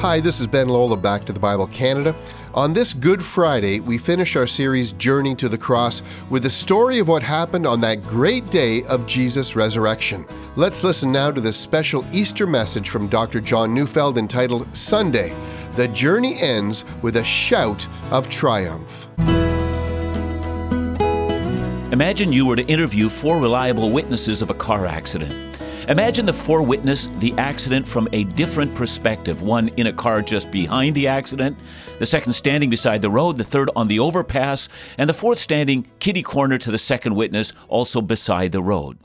Hi, this is Ben Lola, Back to the Bible Canada. On this Good Friday, we finish our series Journey to the Cross with the story of what happened on that great day of Jesus' resurrection. Let's listen now to this special Easter message from Dr. John Neufeld entitled Sunday The Journey Ends with a Shout of Triumph. Imagine you were to interview four reliable witnesses of a car accident. Imagine the four witness the accident from a different perspective one in a car just behind the accident, the second standing beside the road, the third on the overpass, and the fourth standing kitty corner to the second witness, also beside the road.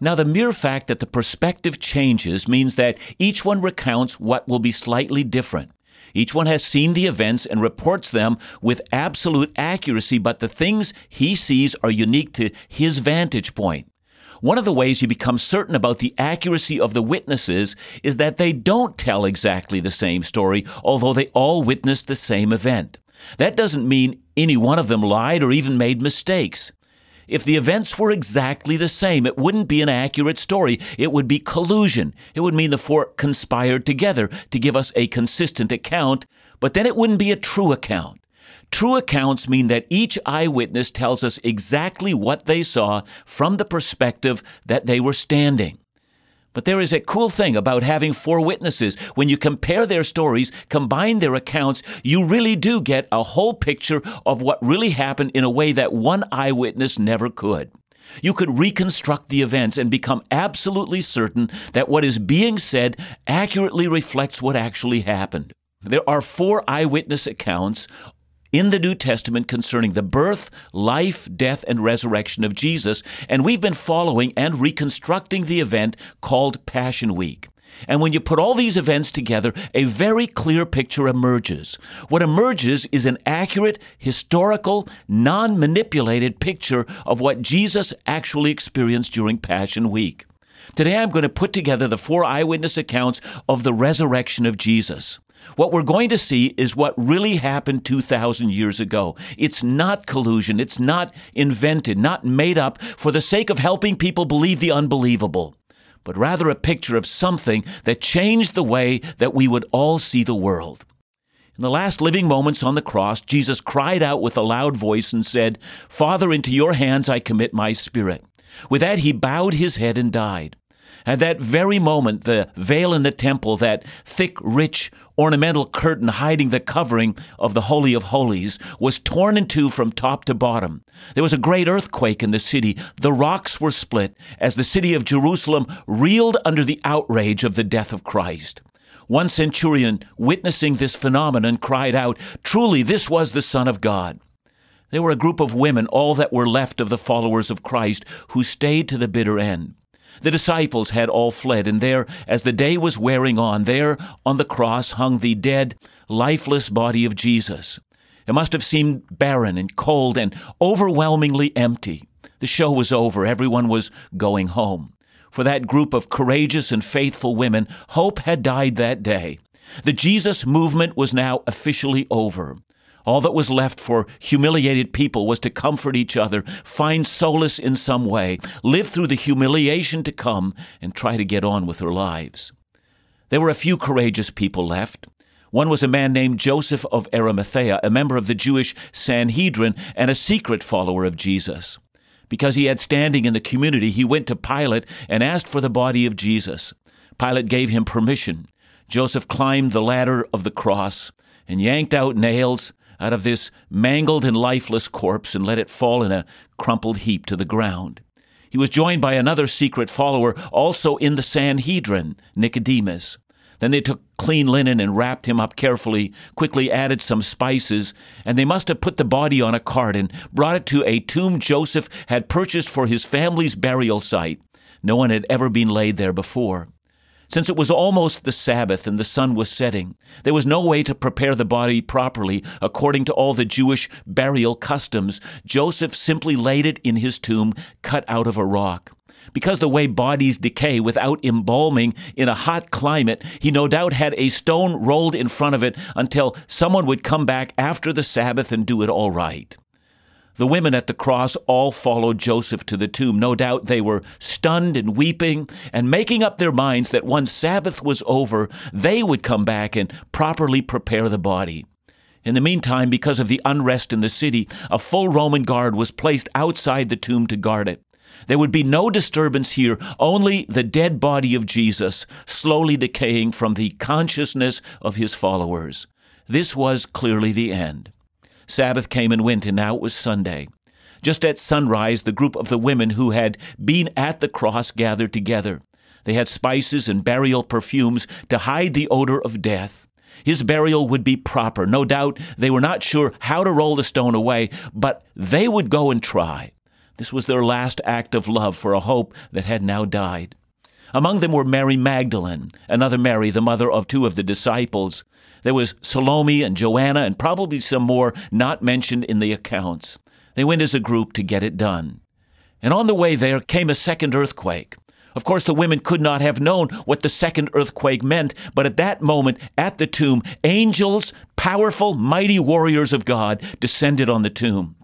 Now, the mere fact that the perspective changes means that each one recounts what will be slightly different. Each one has seen the events and reports them with absolute accuracy, but the things he sees are unique to his vantage point. One of the ways you become certain about the accuracy of the witnesses is that they don't tell exactly the same story, although they all witnessed the same event. That doesn't mean any one of them lied or even made mistakes. If the events were exactly the same, it wouldn't be an accurate story. It would be collusion. It would mean the four conspired together to give us a consistent account, but then it wouldn't be a true account. True accounts mean that each eyewitness tells us exactly what they saw from the perspective that they were standing. But there is a cool thing about having four witnesses. When you compare their stories, combine their accounts, you really do get a whole picture of what really happened in a way that one eyewitness never could. You could reconstruct the events and become absolutely certain that what is being said accurately reflects what actually happened. There are four eyewitness accounts in the New Testament concerning the birth, life, death, and resurrection of Jesus, and we've been following and reconstructing the event called Passion Week. And when you put all these events together, a very clear picture emerges. What emerges is an accurate, historical, non manipulated picture of what Jesus actually experienced during Passion Week. Today I'm going to put together the four eyewitness accounts of the resurrection of Jesus. What we're going to see is what really happened 2,000 years ago. It's not collusion. It's not invented, not made up for the sake of helping people believe the unbelievable, but rather a picture of something that changed the way that we would all see the world. In the last living moments on the cross, Jesus cried out with a loud voice and said, Father, into your hands I commit my spirit. With that, he bowed his head and died. At that very moment, the veil in the temple, that thick, rich, ornamental curtain hiding the covering of the Holy of Holies, was torn in two from top to bottom. There was a great earthquake in the city. The rocks were split as the city of Jerusalem reeled under the outrage of the death of Christ. One centurion, witnessing this phenomenon, cried out, Truly, this was the Son of God. They were a group of women, all that were left of the followers of Christ, who stayed to the bitter end. The disciples had all fled, and there, as the day was wearing on, there on the cross hung the dead, lifeless body of Jesus. It must have seemed barren and cold and overwhelmingly empty. The show was over, everyone was going home. For that group of courageous and faithful women, hope had died that day. The Jesus movement was now officially over. All that was left for humiliated people was to comfort each other, find solace in some way, live through the humiliation to come, and try to get on with their lives. There were a few courageous people left. One was a man named Joseph of Arimathea, a member of the Jewish Sanhedrin and a secret follower of Jesus. Because he had standing in the community, he went to Pilate and asked for the body of Jesus. Pilate gave him permission. Joseph climbed the ladder of the cross and yanked out nails, out of this mangled and lifeless corpse and let it fall in a crumpled heap to the ground. He was joined by another secret follower, also in the Sanhedrin, Nicodemus. Then they took clean linen and wrapped him up carefully, quickly added some spices, and they must have put the body on a cart and brought it to a tomb Joseph had purchased for his family's burial site. No one had ever been laid there before. Since it was almost the Sabbath and the sun was setting, there was no way to prepare the body properly according to all the Jewish burial customs. Joseph simply laid it in his tomb cut out of a rock. Because the way bodies decay without embalming in a hot climate, he no doubt had a stone rolled in front of it until someone would come back after the Sabbath and do it all right. The women at the cross all followed Joseph to the tomb. No doubt they were stunned and weeping and making up their minds that once Sabbath was over, they would come back and properly prepare the body. In the meantime, because of the unrest in the city, a full Roman guard was placed outside the tomb to guard it. There would be no disturbance here, only the dead body of Jesus slowly decaying from the consciousness of his followers. This was clearly the end. Sabbath came and went, and now it was Sunday. Just at sunrise, the group of the women who had been at the cross gathered together. They had spices and burial perfumes to hide the odor of death. His burial would be proper. No doubt they were not sure how to roll the stone away, but they would go and try. This was their last act of love for a hope that had now died. Among them were Mary Magdalene, another Mary, the mother of two of the disciples. There was Salome and Joanna, and probably some more not mentioned in the accounts. They went as a group to get it done. And on the way there came a second earthquake. Of course, the women could not have known what the second earthquake meant, but at that moment, at the tomb, angels, powerful, mighty warriors of God, descended on the tomb.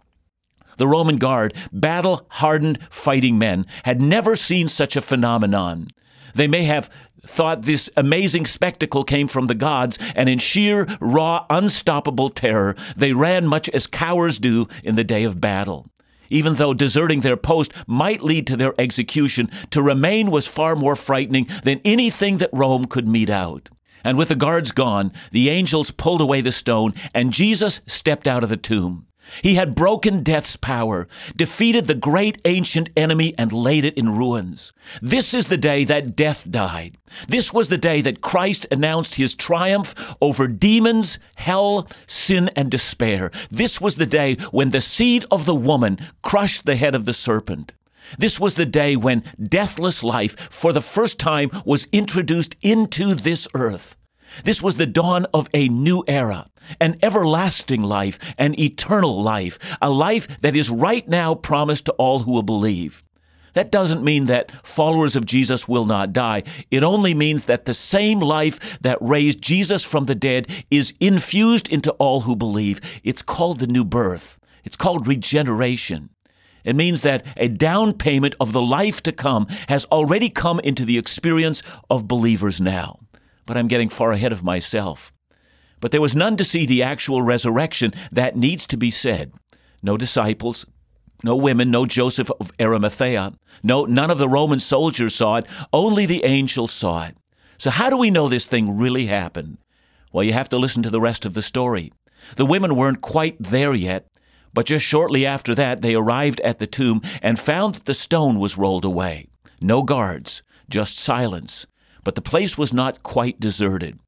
The Roman guard, battle hardened fighting men, had never seen such a phenomenon. They may have thought this amazing spectacle came from the gods, and in sheer, raw, unstoppable terror, they ran much as cowards do in the day of battle. Even though deserting their post might lead to their execution, to remain was far more frightening than anything that Rome could mete out. And with the guards gone, the angels pulled away the stone, and Jesus stepped out of the tomb. He had broken death's power, defeated the great ancient enemy, and laid it in ruins. This is the day that death died. This was the day that Christ announced his triumph over demons, hell, sin, and despair. This was the day when the seed of the woman crushed the head of the serpent. This was the day when deathless life, for the first time, was introduced into this earth. This was the dawn of a new era, an everlasting life, an eternal life, a life that is right now promised to all who will believe. That doesn't mean that followers of Jesus will not die. It only means that the same life that raised Jesus from the dead is infused into all who believe. It's called the new birth. It's called regeneration. It means that a down payment of the life to come has already come into the experience of believers now but I'm getting far ahead of myself. But there was none to see the actual resurrection. That needs to be said. No disciples, no women, no Joseph of Arimathea, no none of the Roman soldiers saw it. Only the angels saw it. So how do we know this thing really happened? Well, you have to listen to the rest of the story. The women weren't quite there yet, but just shortly after that they arrived at the tomb and found that the stone was rolled away. No guards, just silence but the place was not quite deserted.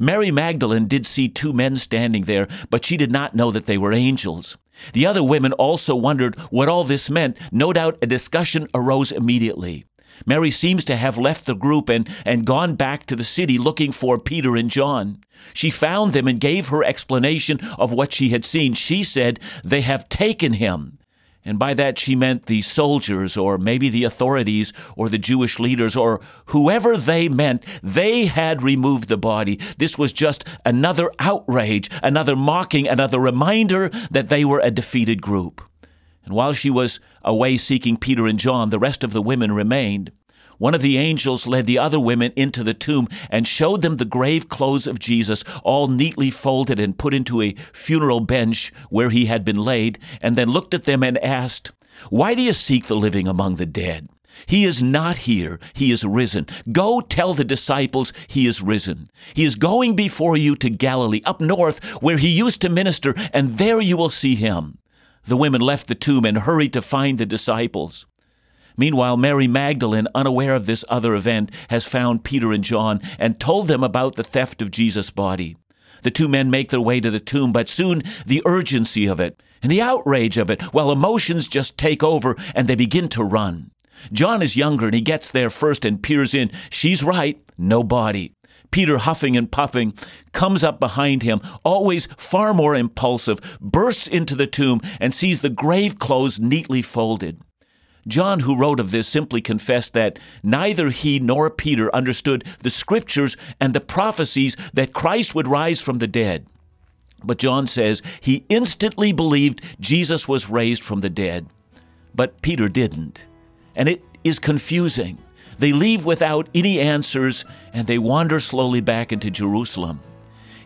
Mary Magdalene did see two men standing there, but she did not know that they were angels. The other women also wondered what all this meant. No doubt a discussion arose immediately. Mary seems to have left the group and, and gone back to the city looking for Peter and John. She found them and gave her explanation of what she had seen. She said, They have taken him and by that she meant the soldiers, or maybe the authorities, or the Jewish leaders, or whoever they meant, they had removed the body. This was just another outrage, another mocking, another reminder that they were a defeated group. And while she was away seeking Peter and John, the rest of the women remained. One of the angels led the other women into the tomb and showed them the grave clothes of Jesus, all neatly folded and put into a funeral bench where he had been laid, and then looked at them and asked, Why do you seek the living among the dead? He is not here. He is risen. Go tell the disciples he is risen. He is going before you to Galilee, up north, where he used to minister, and there you will see him. The women left the tomb and hurried to find the disciples. Meanwhile, Mary Magdalene, unaware of this other event, has found Peter and John and told them about the theft of Jesus' body. The two men make their way to the tomb, but soon the urgency of it and the outrage of it, well, emotions just take over and they begin to run. John is younger and he gets there first and peers in. She's right, no body. Peter, huffing and puffing, comes up behind him, always far more impulsive, bursts into the tomb and sees the grave clothes neatly folded. John, who wrote of this, simply confessed that neither he nor Peter understood the scriptures and the prophecies that Christ would rise from the dead. But John says he instantly believed Jesus was raised from the dead. But Peter didn't. And it is confusing. They leave without any answers and they wander slowly back into Jerusalem.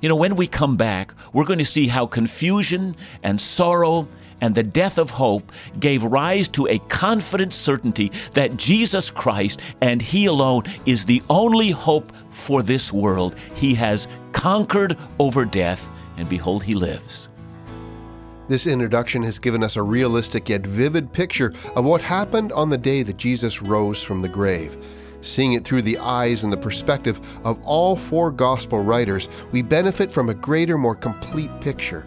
You know, when we come back, we're going to see how confusion and sorrow and the death of hope gave rise to a confident certainty that Jesus Christ and He alone is the only hope for this world. He has conquered over death, and behold, He lives. This introduction has given us a realistic yet vivid picture of what happened on the day that Jesus rose from the grave. Seeing it through the eyes and the perspective of all four gospel writers, we benefit from a greater, more complete picture.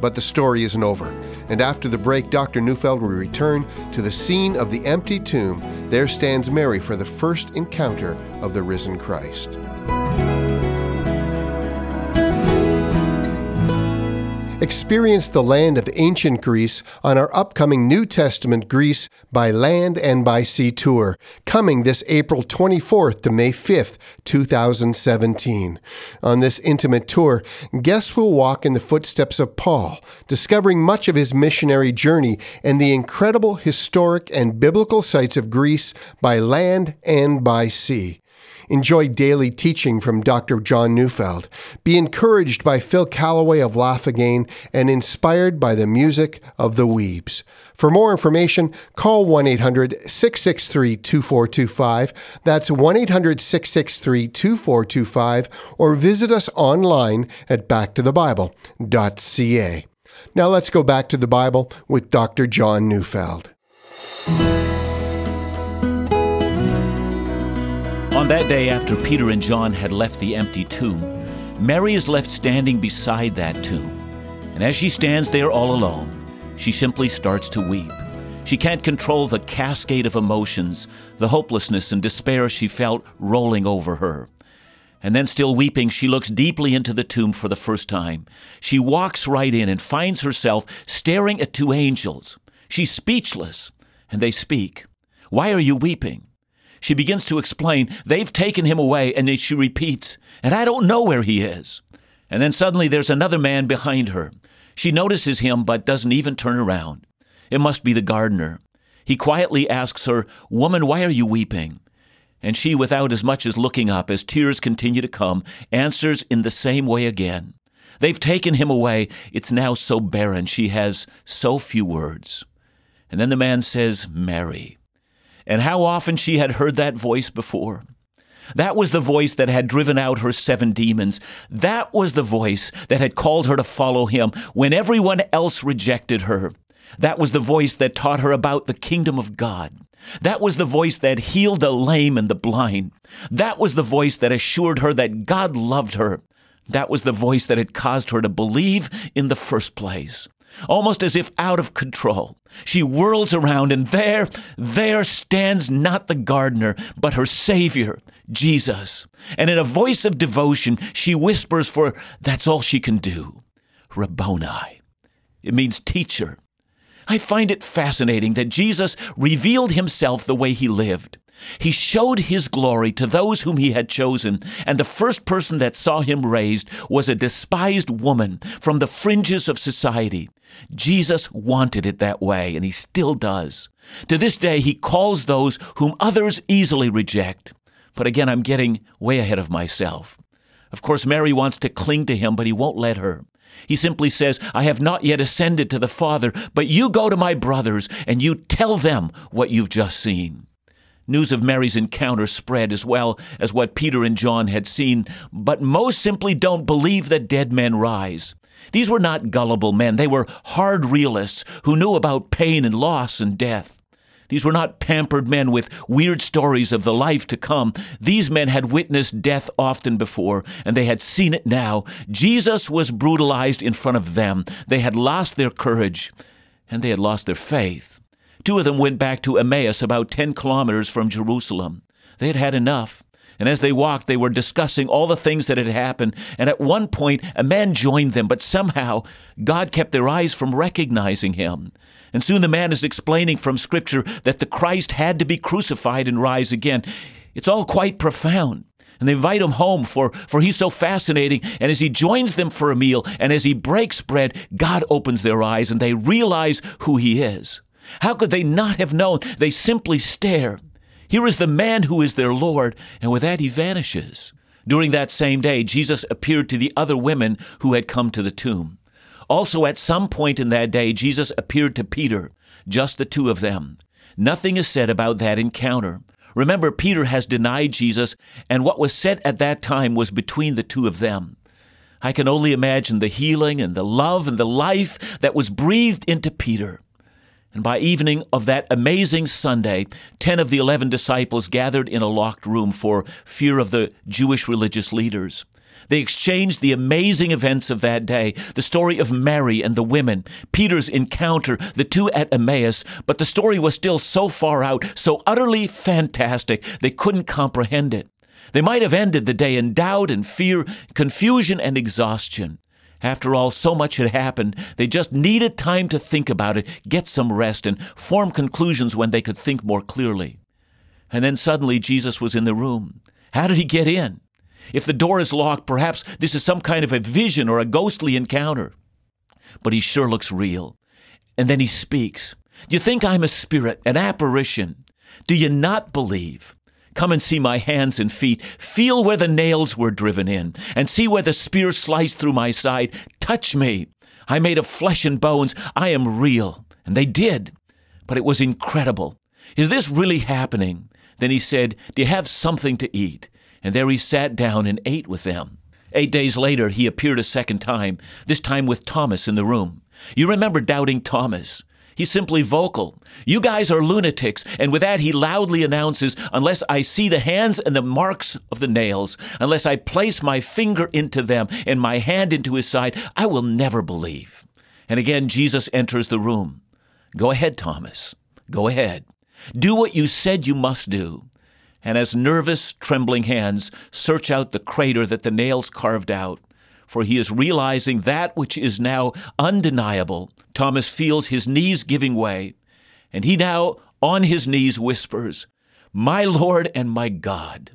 But the story isn't over, and after the break, Dr. Neufeld will return to the scene of the empty tomb. There stands Mary for the first encounter of the risen Christ. Experience the land of ancient Greece on our upcoming New Testament Greece by Land and by Sea tour, coming this April 24th to May 5th, 2017. On this intimate tour, guests will walk in the footsteps of Paul, discovering much of his missionary journey and the incredible historic and biblical sites of Greece by land and by sea. Enjoy daily teaching from Dr. John Neufeld. Be encouraged by Phil Callaway of Laugh Again and inspired by the music of the Weebs. For more information, call 1 800 663 2425. That's 1 800 663 2425, or visit us online at backtothebible.ca. Now let's go back to the Bible with Dr. John Neufeld. On that day, after Peter and John had left the empty tomb, Mary is left standing beside that tomb. And as she stands there all alone, she simply starts to weep. She can't control the cascade of emotions, the hopelessness and despair she felt rolling over her. And then, still weeping, she looks deeply into the tomb for the first time. She walks right in and finds herself staring at two angels. She's speechless, and they speak. Why are you weeping? She begins to explain, they've taken him away, and then she repeats, and I don't know where he is. And then suddenly there's another man behind her. She notices him, but doesn't even turn around. It must be the gardener. He quietly asks her, Woman, why are you weeping? And she, without as much as looking up, as tears continue to come, answers in the same way again. They've taken him away. It's now so barren. She has so few words. And then the man says, Mary and how often she had heard that voice before. That was the voice that had driven out her seven demons. That was the voice that had called her to follow him when everyone else rejected her. That was the voice that taught her about the kingdom of God. That was the voice that healed the lame and the blind. That was the voice that assured her that God loved her. That was the voice that had caused her to believe in the first place almost as if out of control. She whirls around, and there, there stands not the gardener, but her Savior, Jesus. And in a voice of devotion, she whispers, for that's all she can do Rabboni. It means teacher. I find it fascinating that Jesus revealed himself the way he lived. He showed his glory to those whom he had chosen, and the first person that saw him raised was a despised woman from the fringes of society. Jesus wanted it that way, and he still does. To this day, he calls those whom others easily reject. But again, I'm getting way ahead of myself. Of course, Mary wants to cling to him, but he won't let her. He simply says, I have not yet ascended to the Father, but you go to my brothers and you tell them what you've just seen. News of Mary's encounter spread as well as what Peter and John had seen, but most simply don't believe that dead men rise. These were not gullible men, they were hard realists who knew about pain and loss and death. These were not pampered men with weird stories of the life to come. These men had witnessed death often before, and they had seen it now. Jesus was brutalized in front of them. They had lost their courage, and they had lost their faith. Two of them went back to Emmaus, about 10 kilometers from Jerusalem. They had had enough. And as they walked, they were discussing all the things that had happened. And at one point, a man joined them, but somehow God kept their eyes from recognizing him. And soon the man is explaining from Scripture that the Christ had to be crucified and rise again. It's all quite profound. And they invite him home for, for he's so fascinating. And as he joins them for a meal and as he breaks bread, God opens their eyes and they realize who he is. How could they not have known? They simply stare. Here is the man who is their Lord, and with that he vanishes. During that same day, Jesus appeared to the other women who had come to the tomb. Also, at some point in that day, Jesus appeared to Peter, just the two of them. Nothing is said about that encounter. Remember, Peter has denied Jesus, and what was said at that time was between the two of them. I can only imagine the healing and the love and the life that was breathed into Peter. And by evening of that amazing Sunday, 10 of the 11 disciples gathered in a locked room for fear of the Jewish religious leaders. They exchanged the amazing events of that day, the story of Mary and the women, Peter's encounter, the two at Emmaus, but the story was still so far out, so utterly fantastic, they couldn't comprehend it. They might have ended the day in doubt and fear, confusion and exhaustion. After all, so much had happened, they just needed time to think about it, get some rest, and form conclusions when they could think more clearly. And then suddenly Jesus was in the room. How did he get in? If the door is locked, perhaps this is some kind of a vision or a ghostly encounter. But he sure looks real. And then he speaks. Do you think I'm a spirit, an apparition? Do you not believe? Come and see my hands and feet. Feel where the nails were driven in, and see where the spear sliced through my side. Touch me. I made of flesh and bones. I am real. And they did. But it was incredible. Is this really happening? Then he said, Do you have something to eat? And there he sat down and ate with them. Eight days later, he appeared a second time, this time with Thomas in the room. You remember doubting Thomas. He's simply vocal. You guys are lunatics. And with that, he loudly announces, Unless I see the hands and the marks of the nails, unless I place my finger into them and my hand into his side, I will never believe. And again, Jesus enters the room. Go ahead, Thomas. Go ahead. Do what you said you must do. And as nervous, trembling hands search out the crater that the nails carved out, for he is realizing that which is now undeniable. Thomas feels his knees giving way, and he now, on his knees, whispers, My Lord and my God.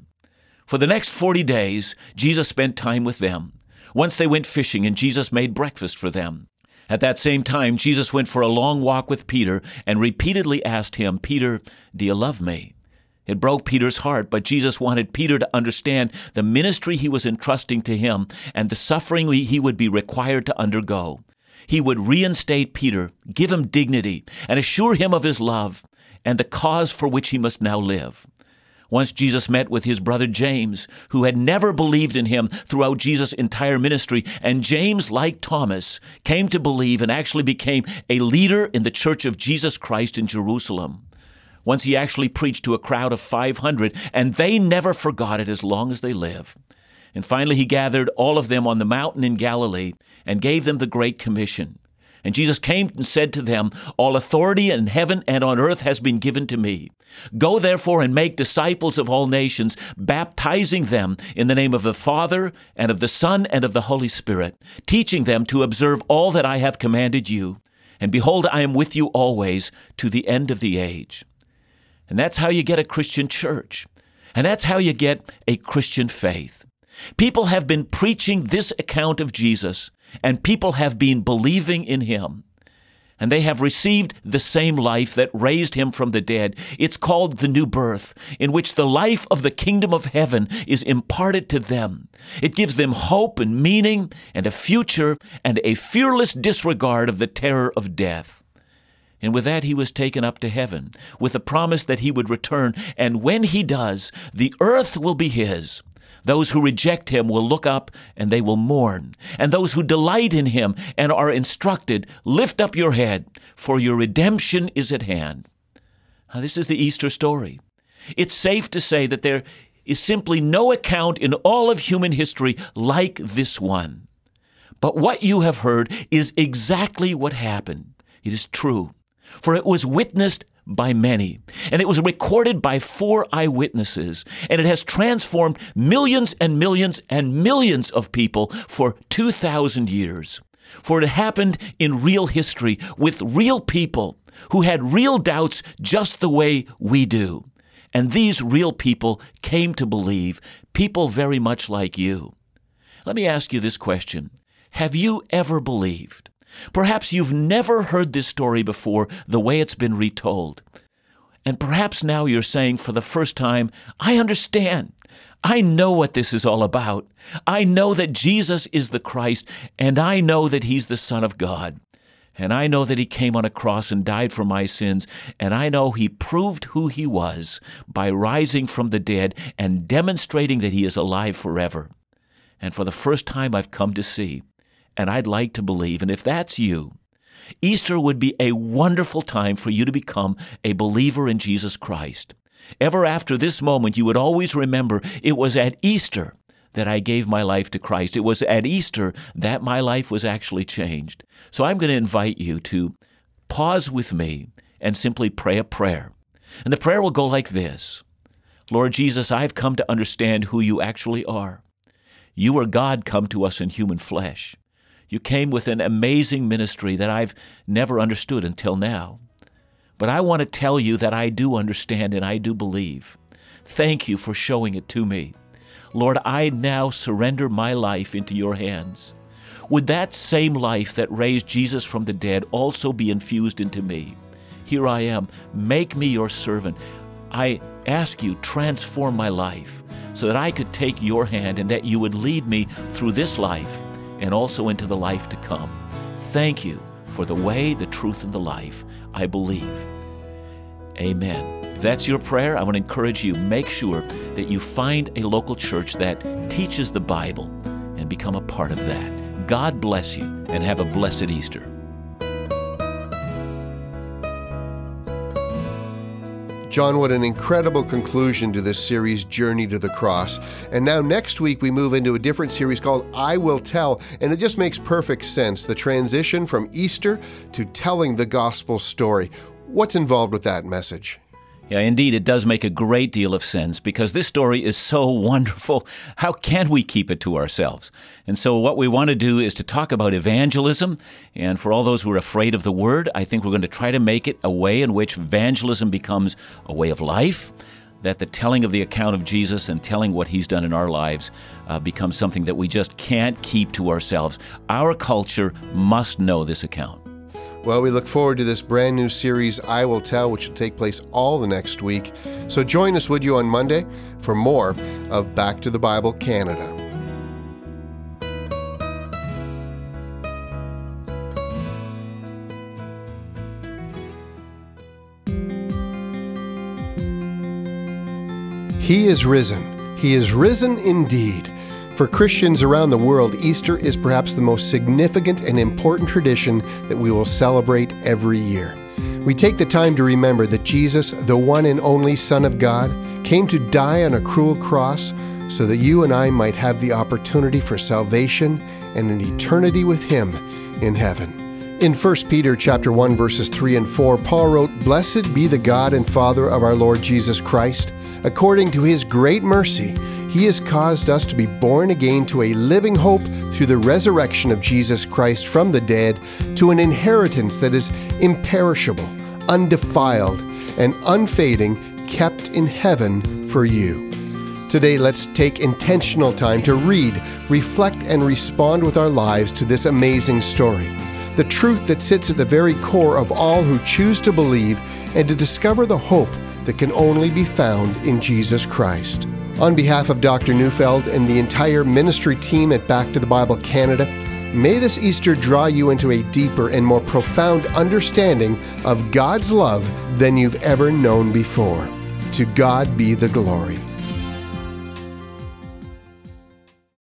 For the next 40 days, Jesus spent time with them. Once they went fishing, and Jesus made breakfast for them. At that same time, Jesus went for a long walk with Peter and repeatedly asked him, Peter, do you love me? It broke Peter's heart, but Jesus wanted Peter to understand the ministry he was entrusting to him and the suffering he would be required to undergo. He would reinstate Peter, give him dignity, and assure him of his love and the cause for which he must now live. Once Jesus met with his brother James, who had never believed in him throughout Jesus' entire ministry, and James, like Thomas, came to believe and actually became a leader in the church of Jesus Christ in Jerusalem. Once he actually preached to a crowd of 500, and they never forgot it as long as they live. And finally, he gathered all of them on the mountain in Galilee and gave them the Great Commission. And Jesus came and said to them, All authority in heaven and on earth has been given to me. Go therefore and make disciples of all nations, baptizing them in the name of the Father and of the Son and of the Holy Spirit, teaching them to observe all that I have commanded you. And behold, I am with you always to the end of the age. And that's how you get a Christian church. And that's how you get a Christian faith. People have been preaching this account of Jesus, and people have been believing in him. And they have received the same life that raised him from the dead. It's called the new birth, in which the life of the kingdom of heaven is imparted to them. It gives them hope and meaning and a future and a fearless disregard of the terror of death. And with that, he was taken up to heaven, with a promise that he would return. And when he does, the earth will be his. Those who reject him will look up and they will mourn. And those who delight in him and are instructed, lift up your head, for your redemption is at hand. Now, this is the Easter story. It's safe to say that there is simply no account in all of human history like this one. But what you have heard is exactly what happened. It is true for it was witnessed by many, and it was recorded by four eyewitnesses, and it has transformed millions and millions and millions of people for 2,000 years. For it happened in real history with real people who had real doubts just the way we do. And these real people came to believe, people very much like you. Let me ask you this question Have you ever believed? Perhaps you've never heard this story before the way it's been retold. And perhaps now you're saying for the first time, I understand. I know what this is all about. I know that Jesus is the Christ, and I know that He's the Son of God. And I know that He came on a cross and died for my sins, and I know He proved who He was by rising from the dead and demonstrating that He is alive forever. And for the first time, I've come to see, and I'd like to believe, and if that's you, Easter would be a wonderful time for you to become a believer in Jesus Christ. Ever after this moment, you would always remember it was at Easter that I gave my life to Christ. It was at Easter that my life was actually changed. So I'm going to invite you to pause with me and simply pray a prayer. And the prayer will go like this Lord Jesus, I've come to understand who you actually are. You are God come to us in human flesh. You came with an amazing ministry that I've never understood until now. But I want to tell you that I do understand and I do believe. Thank you for showing it to me. Lord, I now surrender my life into your hands. Would that same life that raised Jesus from the dead also be infused into me? Here I am. Make me your servant. I ask you, transform my life so that I could take your hand and that you would lead me through this life and also into the life to come. Thank you for the way, the truth, and the life. I believe. Amen. If that's your prayer, I want to encourage you make sure that you find a local church that teaches the Bible and become a part of that. God bless you and have a blessed Easter. John, what an incredible conclusion to this series, Journey to the Cross. And now, next week, we move into a different series called I Will Tell, and it just makes perfect sense the transition from Easter to telling the gospel story. What's involved with that message? Yeah, indeed, it does make a great deal of sense because this story is so wonderful. How can we keep it to ourselves? And so, what we want to do is to talk about evangelism. And for all those who are afraid of the word, I think we're going to try to make it a way in which evangelism becomes a way of life, that the telling of the account of Jesus and telling what he's done in our lives uh, becomes something that we just can't keep to ourselves. Our culture must know this account. Well, we look forward to this brand new series, I Will Tell, which will take place all the next week. So join us, would you, on Monday for more of Back to the Bible Canada. He is risen. He is risen indeed. For Christians around the world, Easter is perhaps the most significant and important tradition that we will celebrate every year. We take the time to remember that Jesus, the one and only Son of God, came to die on a cruel cross so that you and I might have the opportunity for salvation and an eternity with him in heaven. In 1 Peter chapter 1 verses 3 and 4, Paul wrote, "Blessed be the God and Father of our Lord Jesus Christ, according to his great mercy, he has caused us to be born again to a living hope through the resurrection of Jesus Christ from the dead to an inheritance that is imperishable, undefiled, and unfading, kept in heaven for you. Today, let's take intentional time to read, reflect, and respond with our lives to this amazing story. The truth that sits at the very core of all who choose to believe and to discover the hope that can only be found in Jesus Christ. On behalf of Dr. Neufeld and the entire ministry team at Back to the Bible Canada, may this Easter draw you into a deeper and more profound understanding of God's love than you've ever known before. To God be the glory.